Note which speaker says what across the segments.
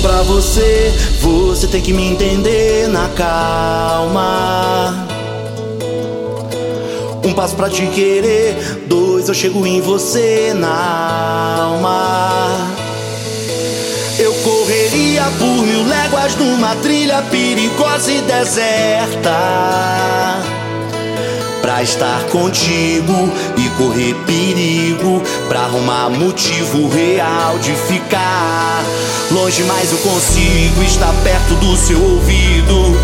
Speaker 1: pra você, você tem que me entender na calma. Um passo pra te querer, dois eu chego em você na alma. Eu correria por mil léguas numa trilha perigosa e deserta. Pra estar contigo correr perigo. Pra arrumar motivo real de ficar longe, mas eu consigo estar perto do seu ouvido,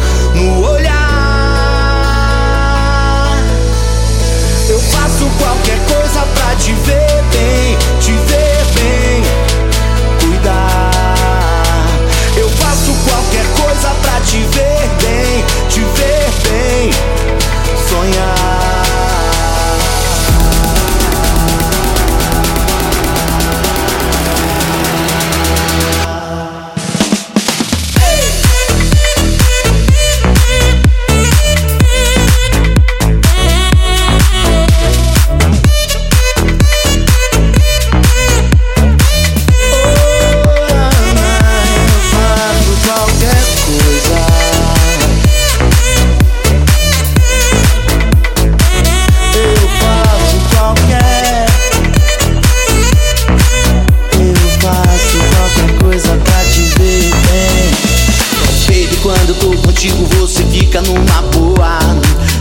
Speaker 1: contigo, você fica numa boa.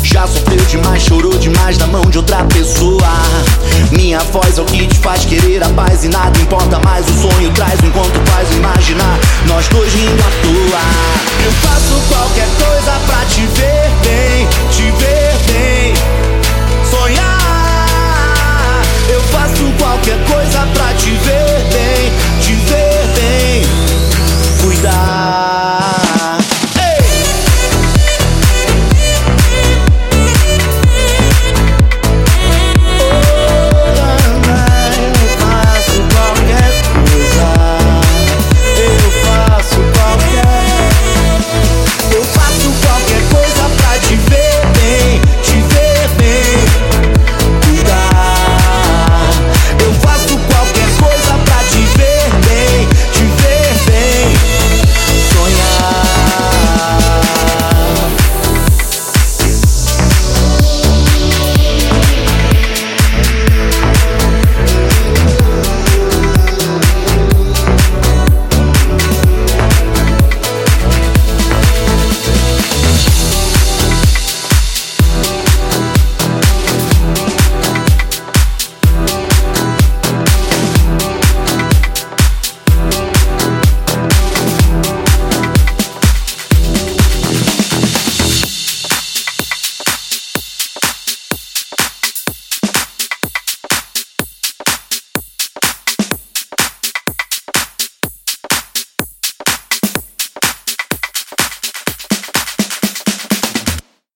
Speaker 1: Já sofreu demais, chorou demais na mão de outra pessoa. Minha voz é o que te faz querer a paz e nada importa mais. O sonho traz o encontro, faz imaginar nós dois rindo à